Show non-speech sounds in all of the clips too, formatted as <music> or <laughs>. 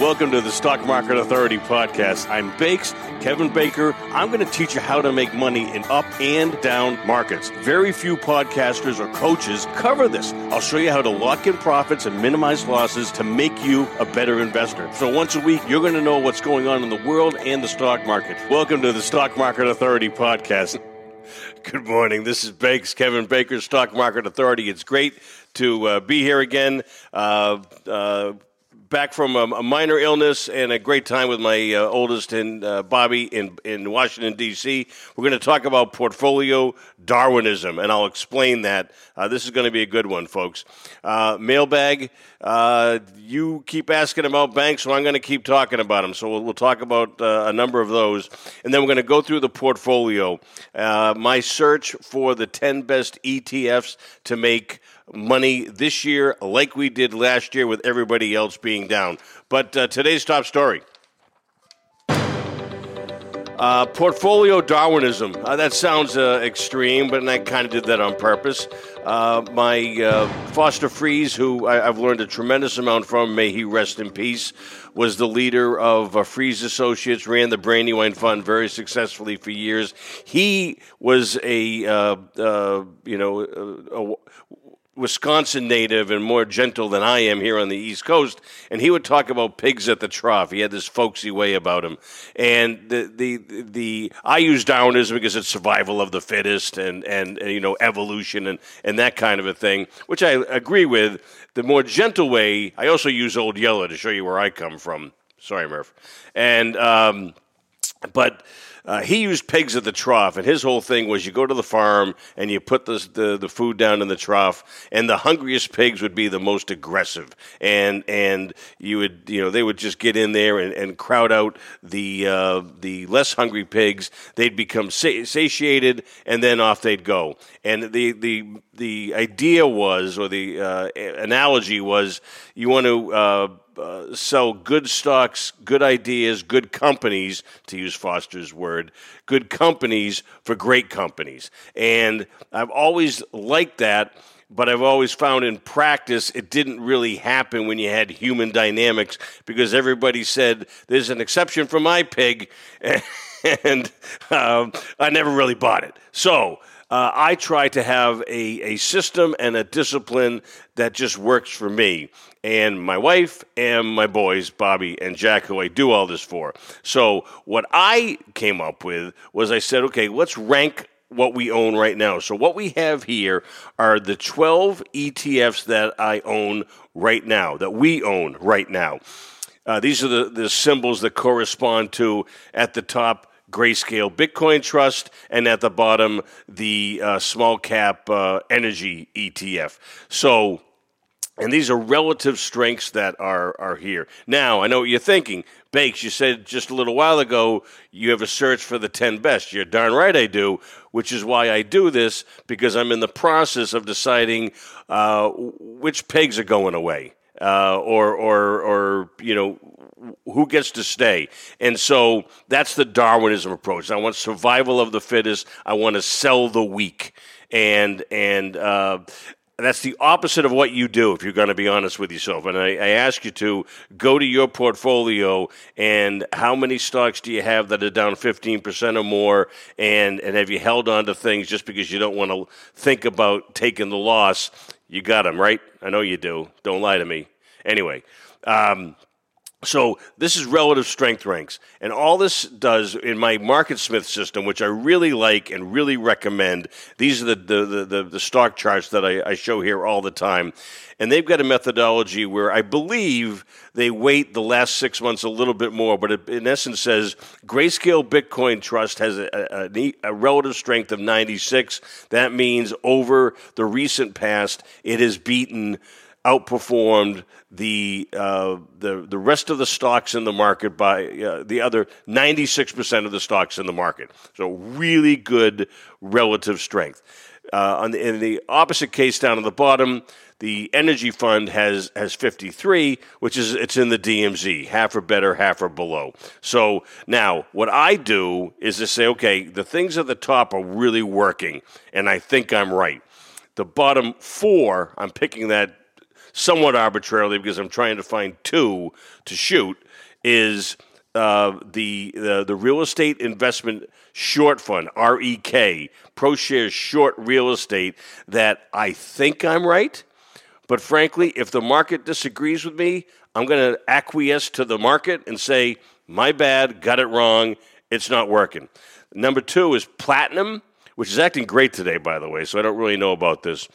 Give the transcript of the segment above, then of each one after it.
Welcome to the Stock Market Authority podcast. I'm Bakes, Kevin Baker. I'm going to teach you how to make money in up and down markets. Very few podcasters or coaches cover this. I'll show you how to lock in profits and minimize losses to make you a better investor. So once a week, you're going to know what's going on in the world and the stock market. Welcome to the Stock Market Authority podcast. <laughs> Good morning. This is Bakes, Kevin Baker, Stock Market Authority. It's great to uh, be here again. Uh, uh, back from a, a, minor illness and a great time with my uh, oldest and uh, Bobby in in Washington D.C. We're going to talk about portfolio Darwinism, and I'll explain that. Uh, this is going to be a good one, folks. Uh, mailbag. Uh, you keep asking about banks, so I'm going to keep talking about them. So we'll, we'll talk about uh, a number of those, and then we're going to go through the portfolio. my search for the 10 best ETFs to make money this year, like we did last year with everybody else being down. But uh, today's top story. Uh, portfolio Darwinism. Uh, that sounds uh, extreme, but I kind of did that on purpose. Uh, my uh, Foster Friess, who I, have learned a tremendous amount from, may he rest in peace, was the leader of uh, Friess Associates, ran the Brandywine Fund very successfully for years. He was a, you know, a, Wisconsin native and more gentle than I am here on the East Coast, and he would talk about pigs at the trough. He had this folksy way about him, and the the the I use Darwinism because it's survival of the fittest and and, and you know evolution and and that kind of a thing, which I agree with. The more gentle way, I also use Old Yeller to show you where I come from. Sorry, Murph, and um, but uh, he used pigs at the trough, and his whole thing was you go to the farm and you put the, the, the food down in the trough, and the hungriest pigs would be the most aggressive, and and you would you know they would just get in there and, and crowd out the uh, the less hungry pigs. They'd become satiated, and then off they'd go. And the the the idea was, or the uh, analogy was, you want to uh, sell good stocks, good ideas, good companies, to use Foster's word, good companies for great companies. And I've always liked that, but I've always found in practice it didn't really happen when you had human dynamics because everybody said, there's an exception for my pig, <laughs> and um, I never really bought it. So, uh, I try to have a, a system and a discipline that just works for me and my wife and my boys, Bobby and Jack, who I do all this for. So, what I came up with was I said, okay, let's rank what we own right now. So, what we have here are the 12 ETFs that I own right now, that we own right now. Uh, these are the, the symbols that correspond to at the top Grayscale Bitcoin Trust, and at the bottom, the uh, small cap uh, energy ETF. So, and these are relative strengths that are, are here. Now, I know what you're thinking. Bakes, you said just a little while ago you have a search for the 10 best. You're darn right I do, which is why I do this, because I'm in the process of deciding uh, which pegs are going away. Uh, or, or, or, you know, who gets to stay. And so that's the Darwinism approach. I want survival of the fittest. I want to sell the weak. And, and, uh, that's the opposite of what you do if you're going to be honest with yourself. And I, I, ask you to go to your portfolio and how many stocks do you have that are down 15% or more? And, and have you held on to things just because you don't want to think about taking the loss? You got them, right? I know you do. Don't lie to me. Anyway, um, so this is relative strength ranks. And all this does in my MarketSmith system, which I really like and really recommend, these are the, the, the, the stock charts that I, I, show here all the time. And they've got a methodology where I believe they weight the last six months a little bit more, but it in essence says Grayscale Bitcoin Trust has a, a, a relative strength of 96. That means over the recent past, it has beaten outperformed the uh, the the rest of the stocks in the market by uh, the other 96% of the stocks in the market. So really good relative strength. Uh, on the, in the opposite case down at the bottom, the energy fund has has 53, which is it's in the DMZ, half or better, half or below. So now what I do is to say, okay, the things at the top are really working, and I think I'm right. The bottom four, I'm picking that somewhat arbitrarily because I'm trying to find two to shoot, is uh, the, the the real estate investment short fund REK ProShares short real estate that I think I'm right, but frankly, if the market disagrees with me, I'm going to acquiesce to the market and say my bad, got it wrong, it's not working. Number two is platinum, which is acting great today, by the way. So I don't really know about this,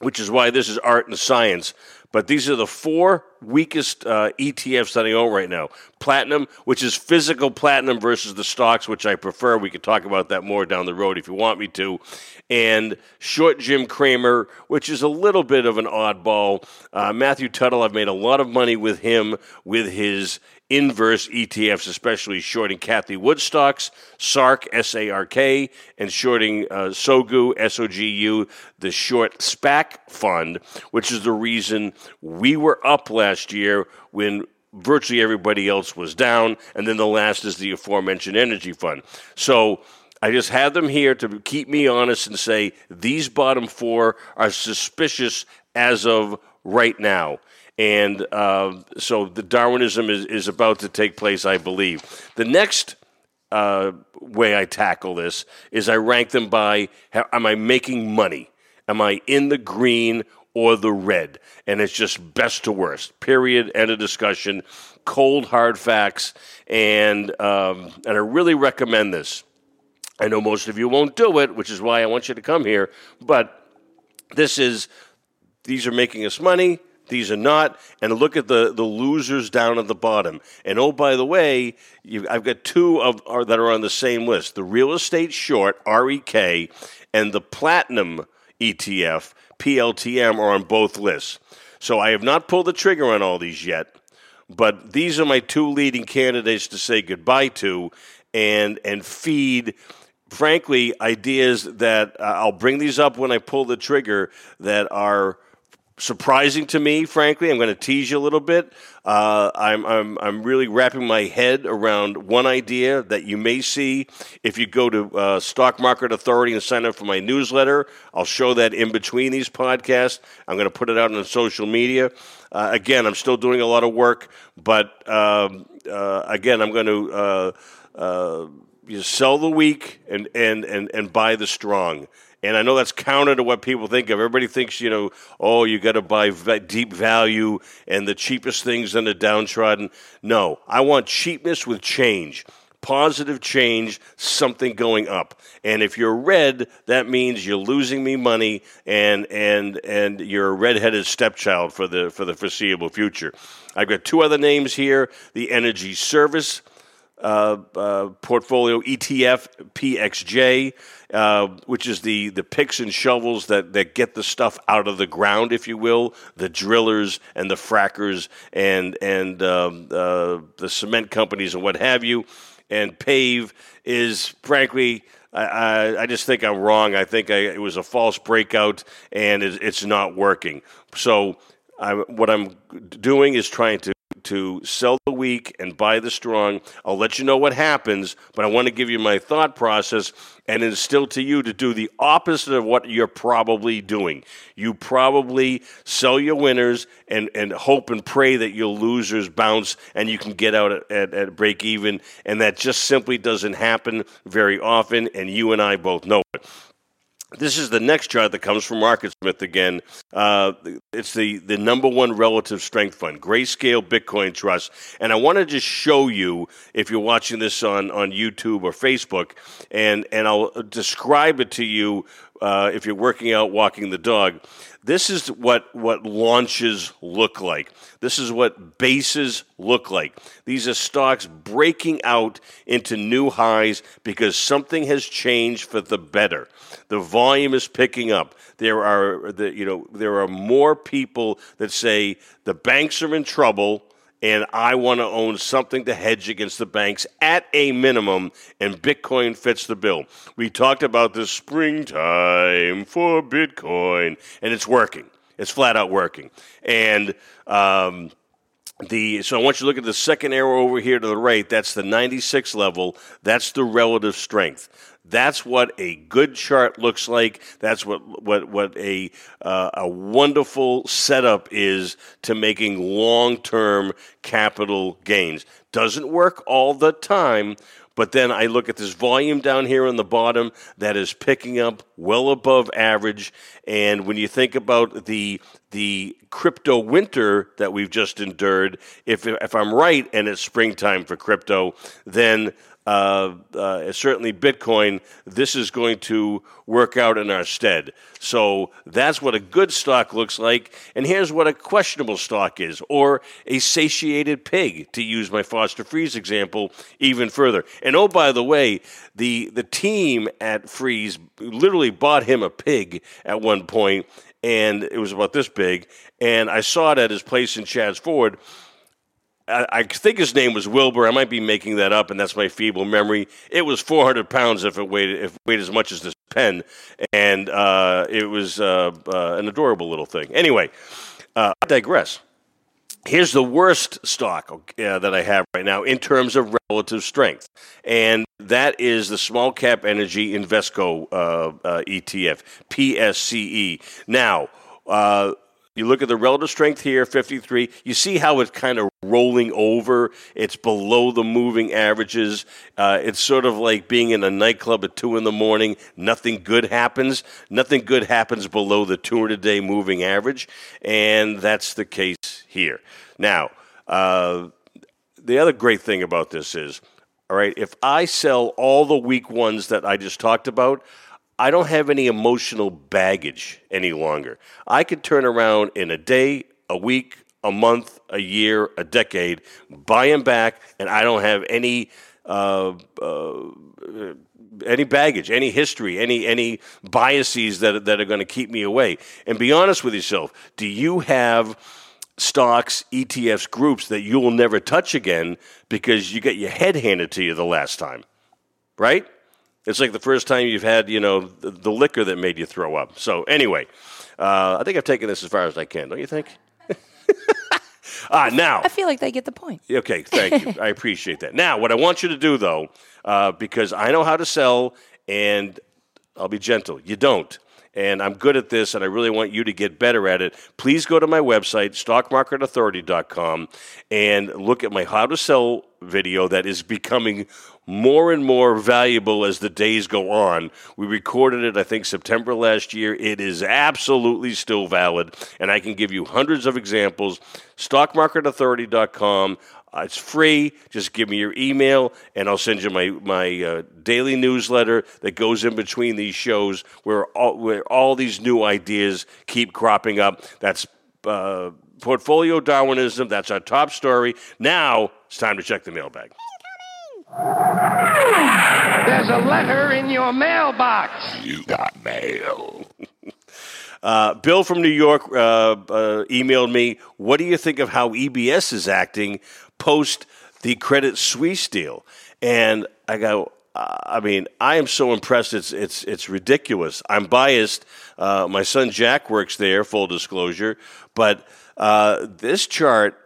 which is why this is art and science. But these are the four weakest uh, ETFs that I own right now. Platinum, which is physical platinum versus the stocks, which I prefer. We could talk about that more down the road if you want me to. And short Jim Cramer, which is a little bit of an oddball. Uh, Matthew Tuttle, I've made a lot of money with him with his inverse ETFs, especially shorting Cathie Wood stocks, SARK, S A R K, and shorting uh, SOGU, S O G U, the short SPAC fund, which is the reason we were up last year when virtually everybody else was down. And then the last is the aforementioned energy fund. So, I just have them here to keep me honest and say these bottom four are suspicious as of right now. And uh, so the Darwinism is, is about to take place, I believe. The next uh, way I tackle this is I rank them by am I making money? Am I in the green or the red? And it's just best to worst. Period. End of discussion. Cold hard facts. And um, and I really recommend this. I know most of you won't do it, which is why I want you to come here. But this is these are making us money. These are not. And look at the, the losers down at the bottom. And oh, by the way, I've got two of are, that are on the same list: the real estate short REK and the platinum ETF PLTM are on both lists. So I have not pulled the trigger on all these yet, but these are my two leading candidates to say goodbye to and and feed frankly ideas that uh, I'll bring these up when I pull the trigger that are surprising to me, frankly. I'm going to tease you a little bit. Uh, I'm, I'm, I'm really wrapping my head around one idea that you may see if you go to uh, Stock Market Authority and sign up for my newsletter. I'll show that in between these podcasts. I'm going to put it out on social media. Uh, again, I'm still doing a lot of work, but um, uh, again, I'm going to uh, uh, you sell the weak and, and, and, and buy the strong. And I know that's counter to what people think of. Everybody thinks, you know, oh, you got to buy deep value and the cheapest things in the downtrodden. No, I want cheapness with change. Positive change, something going up. And if you're red, that means you're losing me money and and and you're a redheaded stepchild for the for the foreseeable future. I've got two other names here, the energy service uh, uh, portfolio ETF PXJ, uh, which is the, the picks and shovels that, that get the stuff out of the ground, if you will, the drillers and the frackers and and um, uh, the cement companies and what have you. And Pave is frankly. I, I, just think I'm wrong. I think I, it was a false breakout, and it, it's not working. So, I, what I'm doing is trying to to sell the weak and buy the strong. I'll let you know what happens, but I want to give you my thought process and instill to you to do the opposite of what you're probably doing. You probably sell your winners and, and hope and pray that your losers bounce and you can get out at, at, at break even. And that just simply doesn't happen very often, and you and I both know it. This is the next chart that comes from MarketSmith again. Uh, it's the, the number one relative strength fund, Grayscale Bitcoin Trust. And I want to just show you, if you're watching this on, on YouTube or Facebook, and, and I'll describe it to you uh, if you're working out, walking the dog. This is what, what launches look like. This is what bases look like. These are stocks breaking out into new highs because something has changed for the better. The volume is picking up. There are the, you know there are more people that say the banks are in trouble and I want to own something to hedge against the banks at a minimum, and Bitcoin fits the bill. We talked about the springtime for Bitcoin, and it's working. It's flat out working. And um, the so I want you to look at the second arrow over here to the right. That's the 96 level. That's the relative strength. That's what a good chart looks like. That's what what what a uh, a wonderful setup is to making long term capital gains. Doesn't work all the time, but then I look at this volume down here on the bottom that is picking up well above average. And when you think about the the crypto winter that we've just endured, if if I'm right and it's springtime for crypto, then uh, uh, certainly Bitcoin, this is going to work out in our stead. So that's what a good stock looks like. And here's what a questionable stock is, or a satiated pig, to use my Foster Friess example even further. And oh, by the way, the, the team at Friess literally bought him a pig at one point, and it was about this big. And I saw it at his place in Chadds Ford I, think his name was Wilbur. I might be making that up, and that's my feeble memory. It was 400 pounds if it weighed if it weighed as much as this pen, and uh, it was uh, uh, an adorable little thing. Anyway, uh, I digress. Here's the worst stock uh, that I have right now in terms of relative strength, and that is the Small Cap Energy Invesco uh, ETF, PSCE. Now. You look at the relative strength here, 53. You see how it's kind of rolling over. It's below the moving averages. Uh, it's sort of like being in a nightclub at 2 in the morning. Nothing good happens. Nothing good happens below the 200 day moving average. And that's the case here. Now, uh, the other great thing about this is, all right, if I sell all the weak ones that I just talked about, I don't have any emotional baggage any longer. I could turn around in a day, a week, a month, a year, a decade, buy them back, and I don't have any uh, uh, any baggage, any history, any any biases that that are going to keep me away. And be honest with yourself: Do you have stocks, ETFs, groups that you will never touch again because you got your head handed to you the last time, right? It's like the first time you've had, you know, the, the liquor that made you throw up. So anyway, uh, I think I've taken this as far as I can. Don't you think? <laughs> ah, now I feel like they get the point. Okay, thank you. I appreciate that. Now, what I want you to do, though, uh, because I know how to sell, and I'll be gentle. You don't and I'm good at this, and I really want you to get better at it, please go to my website, stockmarketauthority.com, and look at my how to sell video that is becoming more and more valuable as the days go on. We recorded it, I think, September last year. It is absolutely still valid, and I can give you hundreds of examples. StockMarketAuthority.com. Uh, it's free. Just give me your email, and I'll send you my my uh, daily newsletter that goes in between these shows, where all where all these new ideas keep cropping up. That's uh, portfolio Darwinism. That's our top story. Now it's time to check the mailbag. There's a letter in your mailbox. You got mail. <laughs> Uh, Bill from New York uh, uh, emailed me. What do you think of how UBS is acting post the Credit Suisse deal? And I go, I mean, I am so impressed. It's it's it's ridiculous. I'm biased. Uh, my son Jack works there. Full disclosure, but uh, this chart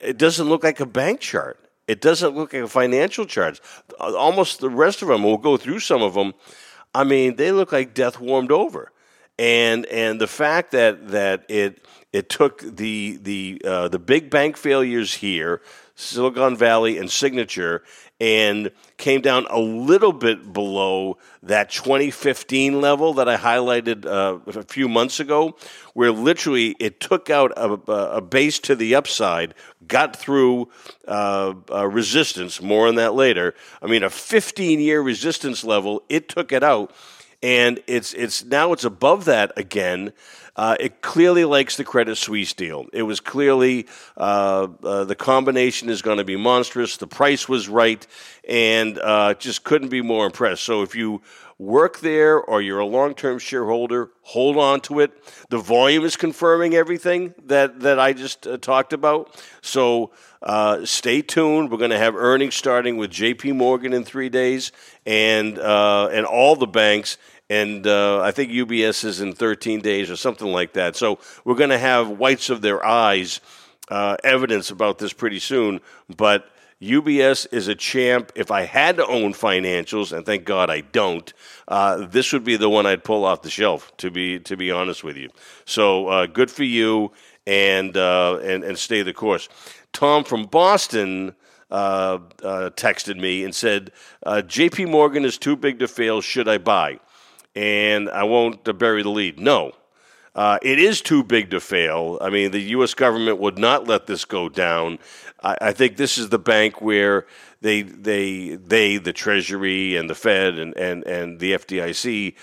it doesn't look like a bank chart. It doesn't look like a financial chart. Almost the rest of them, we'll go through some of them. I mean, they look like death warmed over. And and the fact that that it it took the the uh, the big bank failures here, Silicon Valley and Signature, and came down a little bit below that 2015 level that I highlighted uh, a few months ago, where literally it took out a, a base to the upside, got through uh, resistance. More on that later. I mean, a 15 year resistance level, it took it out. And it's it's now it's above that again. Uh, it clearly likes the Credit Suisse deal. It was clearly uh, uh, the combination is going to be monstrous. The price was right, and uh, just couldn't be more impressed. So if you work there or you're a long term shareholder, hold on to it. The volume is confirming everything that, that I just uh, talked about. So uh, stay tuned. We're going to have earnings starting with JP Morgan in three days and, uh, and all the banks. And uh, I think UBS is in 13 days or something like that. So we're going to have whites of their eyes uh, evidence about this pretty soon. But UBS is a champ. If I had to own financials, and thank God I don't, uh, this would be the one I'd pull off the shelf. To be to be honest with you, so uh, good for you, and uh, and and stay the course. Tom from Boston uh, uh, texted me and said, uh, "J.P. Morgan is too big to fail. Should I buy?" And I won't bury the lead. No, uh, it is too big to fail. I mean, the U.S. government would not let this go down. I, I think this is the bank where they they they the Treasury and the Fed and and, and the FDIC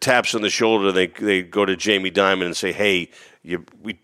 taps on the shoulder. They they go to Jamie Dimon and say, "Hey, you we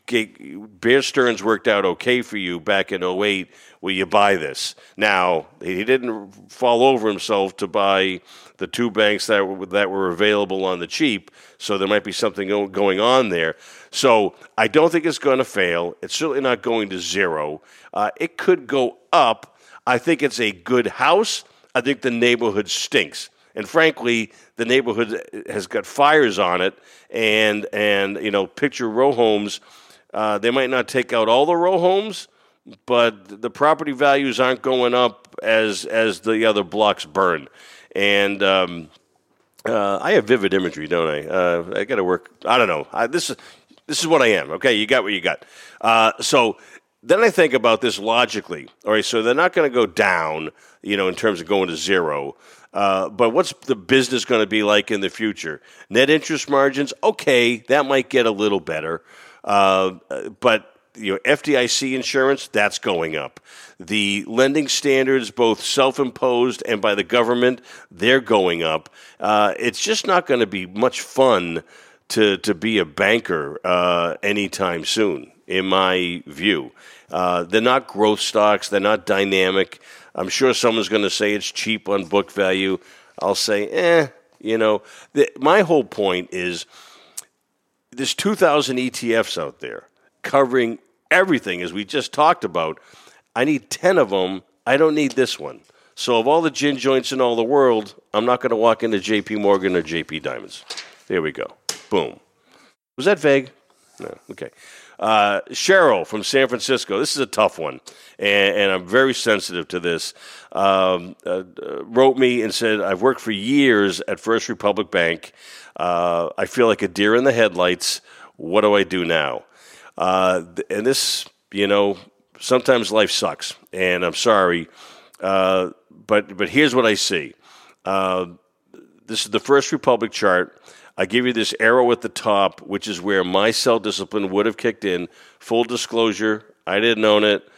Bear Stearns worked out okay for you back in 08. Will you buy this?" Now he didn't fall over himself to buy the two banks that were, that were available on the cheap. So there might be something going on there. So I don't think it's going to fail. It's certainly not going to zero. Uh, it could go up. I think it's a good house. I think the neighborhood stinks. And frankly, the neighborhood has got fires on it. And, and you know, picture row homes. Uh, they might not take out all the row homes, but the property values aren't going up as, as the other blocks burn. And um, uh, I have vivid imagery, don't I? Uh, I got to work. I don't know. I, this is this is what I am. Okay, you got what you got. Uh, so then I think about this logically. All right, so they're not going to go down, you know, in terms of going to zero. Uh, but what's the business going to be like in the future? Net interest margins, okay, that might get a little better. Uh, but you know, FDIC insurance, that's going up. The lending standards, both self imposed and by the government, they're going up. Uh, it's just not going to be much fun to, to be a banker uh, anytime soon in my view. Uh, they're not growth stocks, they're not dynamic. I'm sure someone's going to say it's cheap on book value. I'll say, eh, you know. The, my whole point is there's 2,000 ETFs out there covering everything, as we just talked about. I need 10 of them. I don't need this one. So, of all the gin joints in all the world, I'm not going to walk into JP Morgan or JP Diamonds. There we go. Boom. Was that vague? No. Okay. Uh, Cheryl from San Francisco, this is a tough one, and, and I'm very sensitive to this. Um, uh, wrote me and said, I've worked for years at First Republic Bank. Uh, I feel like a deer in the headlights. What do I do now? Uh, and this, you know, sometimes life sucks, and I'm sorry, uh, but but here's what I see. Uh, this is the First Republic chart. I give you this arrow at the top, which is where my sell discipline would have kicked in. Full disclosure, I didn't own it.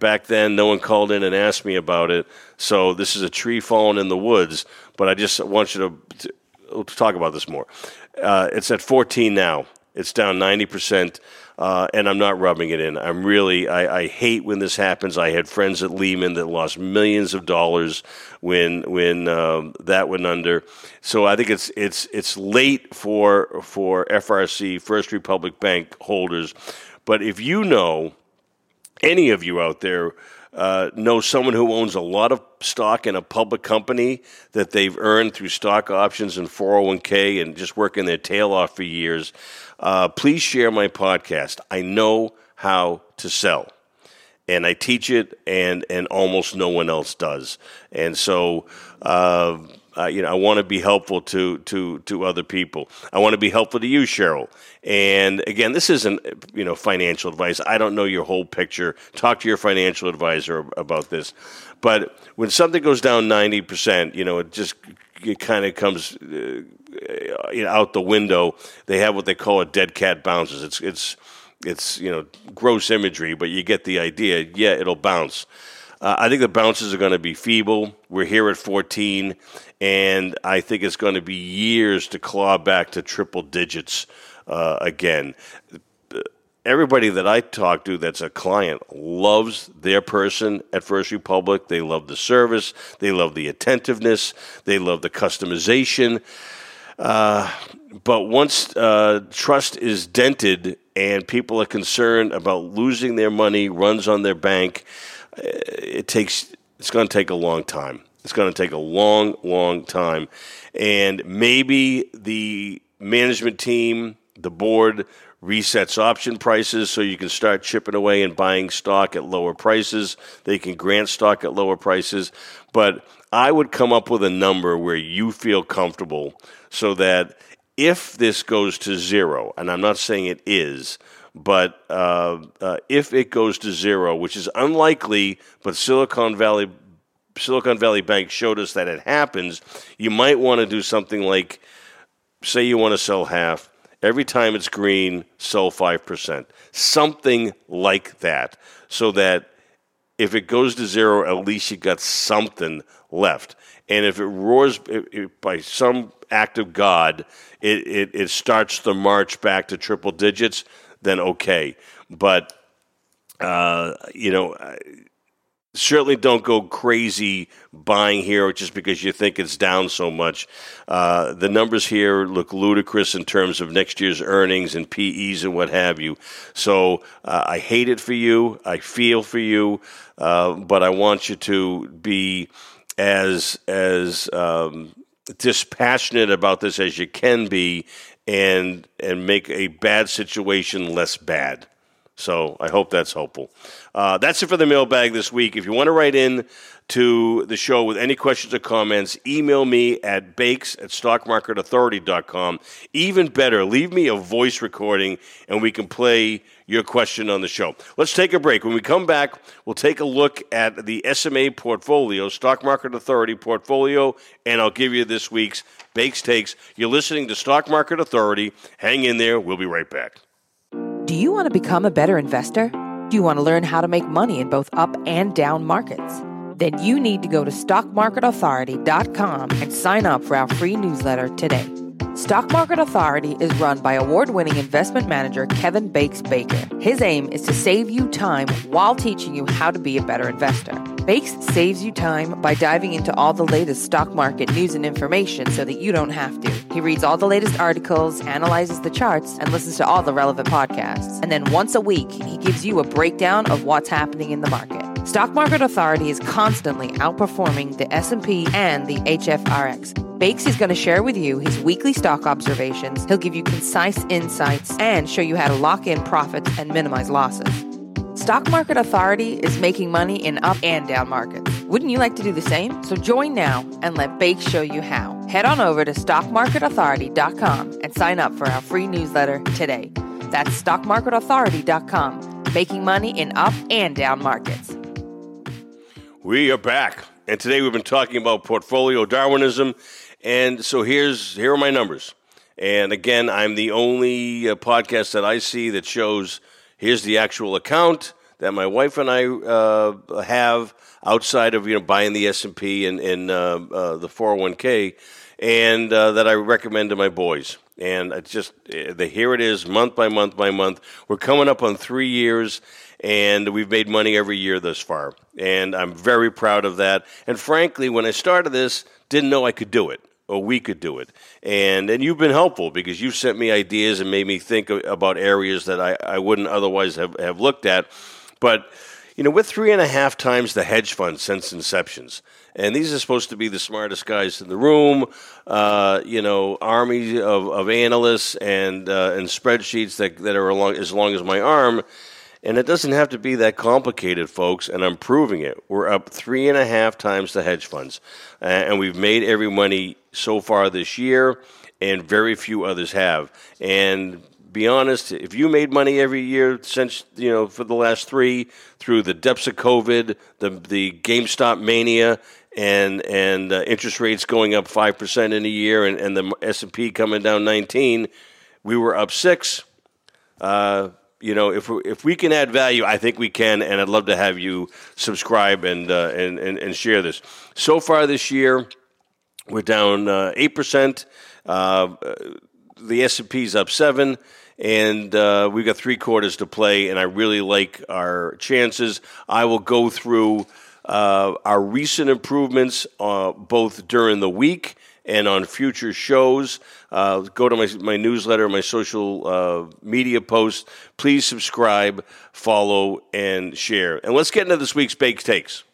Back then, no one called in and asked me about it. So this is a tree falling in the woods. But I just want you to, to, to talk about this more. Uh, it's at 14 now. It's down 90% uh, and I'm not rubbing it in. I'm really, I, I, hate when this happens. I had friends at Lehman that lost millions of dollars when when um, that went under. So I think it's it's it's late for for FRC First Republic Bank holders. But if you know any of you out there uh, know someone who owns a lot of stock in a public company that they've earned through stock options and 401k and just working their tail off for years, uh, please share my podcast. I know how to sell. And I teach it, and, and almost no one else does. And so, uh, uh, you know, I want to be helpful to to to other people. I want to be helpful to you, Cheryl. And again, this isn't you know financial advice. I don't know your whole picture. Talk to your financial advisor about this. But when something goes down ninety percent, you know, it just it kind of comes uh, out the window. They have what they call a dead cat bounces. It's it's it's you know gross imagery, but you get the idea. Yeah, it'll bounce. Uh, I think the bounces are going to be feeble. We're here at 14, and I think it's going to be years to claw back to triple digits uh, again. Everybody that I talk to that's a client loves their person at First Republic. They love the service, they love the attentiveness, they love the customization. Uh, but once uh, trust is dented and people are concerned about losing their money, runs on their bank, uh, it takes it's going to take a long time. It's going to take a long, long time, and maybe the management team, the board resets option prices so you can start chipping away and buying stock at lower prices. They can grant stock at lower prices, but I would come up with a number where you feel comfortable so that if this goes to zero, and I'm not saying it is, but uh, uh, if it goes to zero, which is unlikely, but Silicon Valley Silicon Valley Bank showed us that it happens, you might want to do something like, say, you want to sell half. Every time it's green, sell 5%. Something like that, so that if it goes to zero, at least you got something left. And if it roars it, it, by some act of God, it, it, it starts the march back to triple digits, then okay. But, uh, you know, certainly don't go crazy buying here just because you think it's down so much. Uh, the numbers here look ludicrous in terms of next year's earnings and PEs and what have you. So uh, I hate it for you. I feel for you, uh, but I want you to be as as um, dispassionate about this as you can be, and and make a bad situation less bad. So I hope that's hopeful. Uh, that's it for the mailbag this week. If you want to write in to the show with any questions or comments, email me at bakes at stockmarketauthority.com. Even better, leave me a voice recording and we can play your question on the show. Let's take a break. When we come back, we'll take a look at the SMA portfolio, Stock Market Authority portfolio, and I'll give you this week's Bakes Takes. You're listening to Stock Market Authority. Hang in there. We'll be right back. Do you want to become a better investor? Do you want to learn how to make money in both up and down markets? Then you need to go to stockmarketauthority.com and sign up for our free newsletter today. Stock Market Authority is run by award winning investment manager Kevin Bakes Baker. His aim is to save you time while teaching you how to be a better investor. Bakes saves you time by diving into all the latest stock market news and information so that you don't have to. He reads all the latest articles, analyzes the charts, and listens to all the relevant podcasts. And then once a week, he gives you a breakdown of what's happening in the market. Stock Market Authority is constantly outperforming the S&P and the HFRX. Bakes is going to share with you his weekly stock observations. He'll give you concise insights and show you how to lock in profits and minimize losses. Stock Market Authority is making money in up and down markets. Wouldn't you like to do the same? So join now and let Bakes show you how. Head on over to stockmarketauthority.com and sign up for our free newsletter today. That's stockmarketauthority.com, making money in up and down markets. We are back, and today we've been talking about portfolio Darwinism. And so here's here are my numbers. And again, I'm the only uh, podcast that I see that shows here's the actual account that my wife and I uh, have outside of you know buying the S and P and, uh, uh the 401k, and uh, that I recommend to my boys. And it's just eh, the here it is, month by month by month. We're coming up on three years, and we've made money every year thus far. And I'm very proud of that. And frankly, when I started this, didn't know I could do it or we could do it. And and you've been helpful because you've sent me ideas and made me think about areas that I, I wouldn't otherwise have, have looked at. But you know, we're three and a half times the hedge fund since inceptions. And these are supposed to be the smartest guys in the room, uh, you know, army of, of analysts and uh, and spreadsheets that, that are along, as long as my arm. And it doesn't have to be that complicated, folks, and I'm proving it. We're up three and a half times the hedge funds. Uh, and we've made every money so far this year, and very few others have. And be honest, if you made money every year since, you know, for the last three, through the depths of COVID, the, the GameStop mania, and and uh, interest rates going up 5% in a year and, and the S&P coming down 19, we were up 6. Uh, you know, if we, if we can add value, I think we can, and I'd love to have you subscribe and uh, and, and and share this. So far this year, we're down uh, eight percent. Uh, the S&P is up seven, and uh, we've got three quarters to play, and I really like our chances. I will go through uh, our recent improvements uh, both during the week and on future shows. Uh, go to my, my newsletter, my social uh, media posts. Please subscribe, follow, and share. And let's get into this week's Bakes Takes.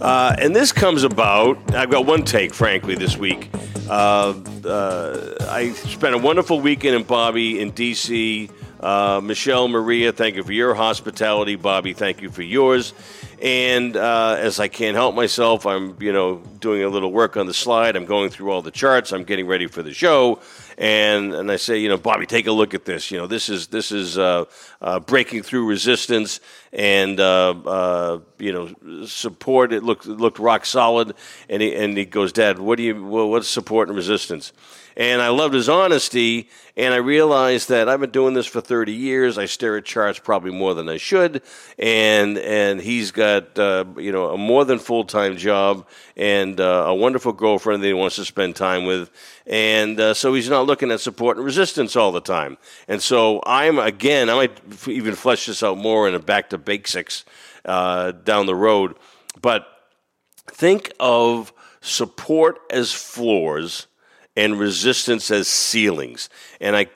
Uh, and this comes about, I've got one take, frankly, this week. Uh, uh, I spent a wonderful weekend in Bobby in D.C. Uh, Michelle, Maria, thank you for your hospitality. Bobby, thank you for yours. And uh, as I can't help myself, I'm you know doing a little work on the slide. I'm going through all the charts. I'm getting ready for the show, and and I say, you know, Bobby, take a look at this. You know, this is this is uh, uh, breaking through resistance and uh, uh, you know support. It looked it looked rock solid, and he and he goes, Dad, what do you what's support and resistance? And I loved his honesty, and I realized that I've been doing this for 30 years. I stare at charts probably more than I should, and and he's got uh, you know a more than full time job and uh, a wonderful girlfriend that he wants to spend time with, and uh, so he's not looking at support and resistance all the time. And so I'm again, I might even flesh this out more in a back to basics uh, down the road, but think of support as floors and resistance as ceilings. And I,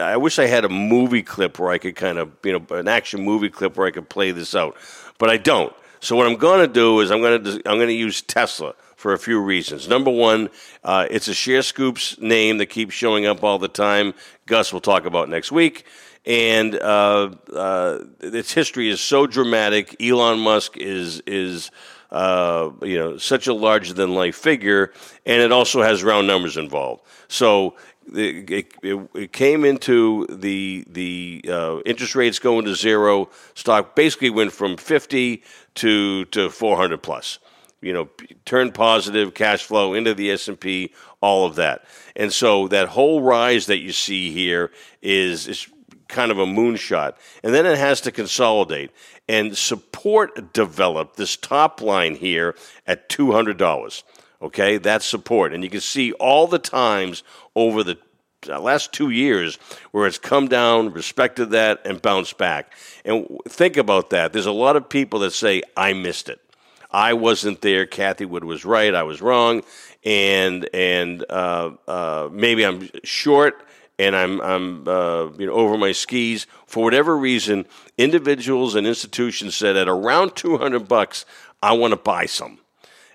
I wish I had a movie clip where I could kind of, you know, an action movie clip where I could play this out, but I don't. So what I'm going to do is I'm going to I'm going to use Tesla for a few reasons. Number one, uh, it's a Sharescoops name that keeps showing up all the time. Gus will talk about next week. And uh, uh, its history is so dramatic. Elon Musk is is uh, you know, such a larger than life figure, and it also has round numbers involved. So it, it, it came into the the uh, interest rates going to zero. Stock basically went from fifty to to four hundred plus. You know, turn positive, cash flow into the S and P, all of that, and so that whole rise that you see here is is kind of a moonshot. And then it has to consolidate and support develop this top line here at $200. Okay, that's support. And you can see all the times over the last two years where it's come down, respected that, and bounced back. And think about that. There's a lot of people that say, I missed it. I wasn't there. Cathie Wood was right. I was wrong. And, and uh, uh, maybe I'm short and I'm, I'm uh, you know, over my skis. For whatever reason, individuals and institutions said at around 200 bucks, I want to buy some.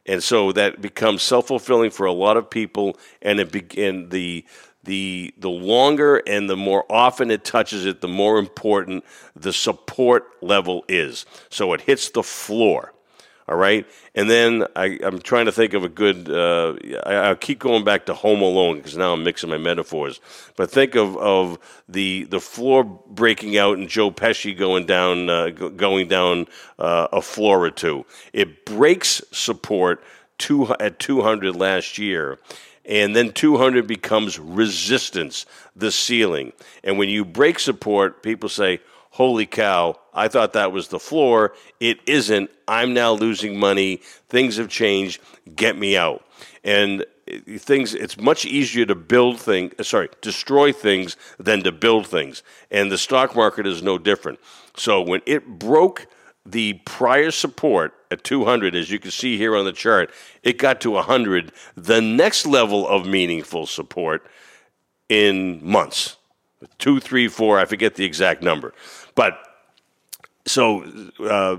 And so that becomes self fulfilling for a lot of people, and it begin the the the longer and the more often it touches it, the more important the support level is. So it hits the floor. All right, and then I, am trying to think of a good. Uh, I, will keep going back to Home Alone because now I'm mixing my metaphors. But think of, of the the floor breaking out and Joe Pesci going down uh, going down uh, a floor or two. It breaks support two, at 200 last year. And then 200 becomes resistance, the ceiling. And when you break support, people say, holy cow, I thought that was the floor. It isn't. I'm now losing money. Things have changed. Get me out. And eh, things it's much easier to build things eh, sorry destroy things than to build things and the stock market is no different so when it broke the prior support at 200 as you can see here on the chart it got to 100 the next level of meaningful support in months two three four i forget the exact number but so uh,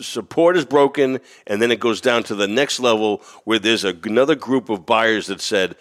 support is broken, and then it goes down to the next level where there's a, another group of buyers that said,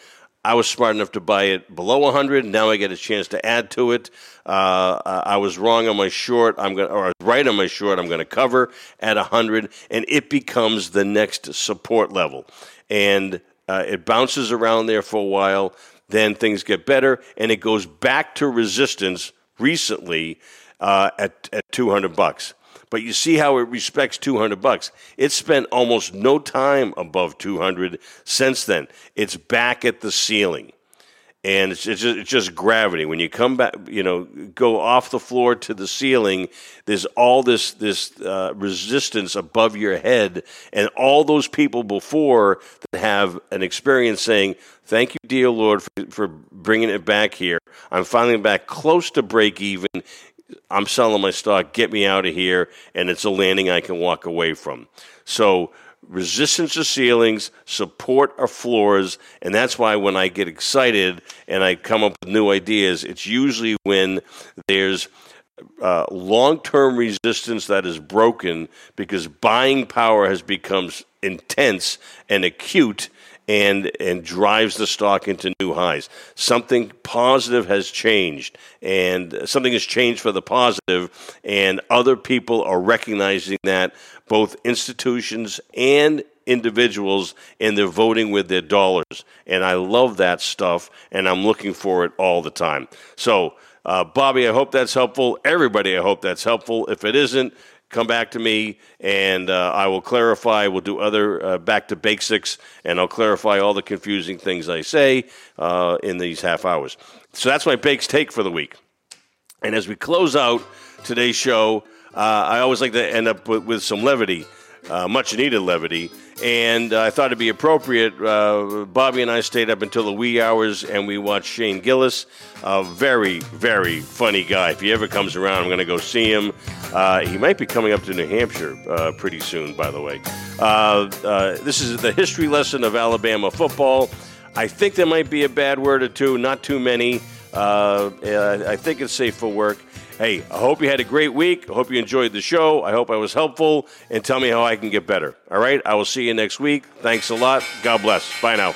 I was smart enough to buy it below 100. Now I get a chance to add to it. Uh, I was wrong on my short. I'm going, or I was right on my short. I'm going to cover at 100, and it becomes the next support level. And uh, it bounces around there for a while. Then things get better, and it goes back to resistance recently uh, at, at 200 bucks. But you see how it respects 200 bucks. It spent almost no time above 200 since then. It's back at the ceiling. and it's, it's, just, it's just gravity. When you come back, you know, go off the floor to the ceiling, there's all this this uh, resistance above your head, and all those people before that have an experience saying, "Thank you, dear Lord, for, for bringing it back here. I'm finally back close to break even. I'm selling my stock. Get me out of here, and it's a landing I can walk away from." So resistance to ceilings, support our floors, and that's why when I get excited and I come up with new ideas, it's usually when there's uh, long term resistance that is broken because buying power has become intense and acute and and drives the stock into new highs. Something positive has changed, and something has changed for the positive, and other people are recognizing that both institutions and individuals and they're voting with their dollars. And I love that stuff, and I'm looking for it all the time. So, uh, Bobby, I hope that's helpful. Everybody, I hope that's helpful. If it isn't, come back to me and uh, I will clarify. We'll do other uh, back to basics and I'll clarify all the confusing things I say uh, in these half hours. So that's my bakes take for the week. And as we close out today's show, uh, I always like to end up with, with some levity, uh, much needed levity. And I thought it'd be appropriate. Uh, Bobby and I stayed up until the wee hours and we watched Shane Gillis, a very, very funny guy. If he ever comes around, I'm going to go see him. Uh, he might be coming up to New Hampshire uh, pretty soon, by the way. Uh, uh, this is the history lesson of Alabama football. I think there might be a bad word or two, not too many. I think it's safe for work. Hey, I hope you had a great week. I hope you enjoyed the show. I hope I was helpful. And tell me how I can get better. All right? I will see you next week. Thanks a lot. God bless. Bye now.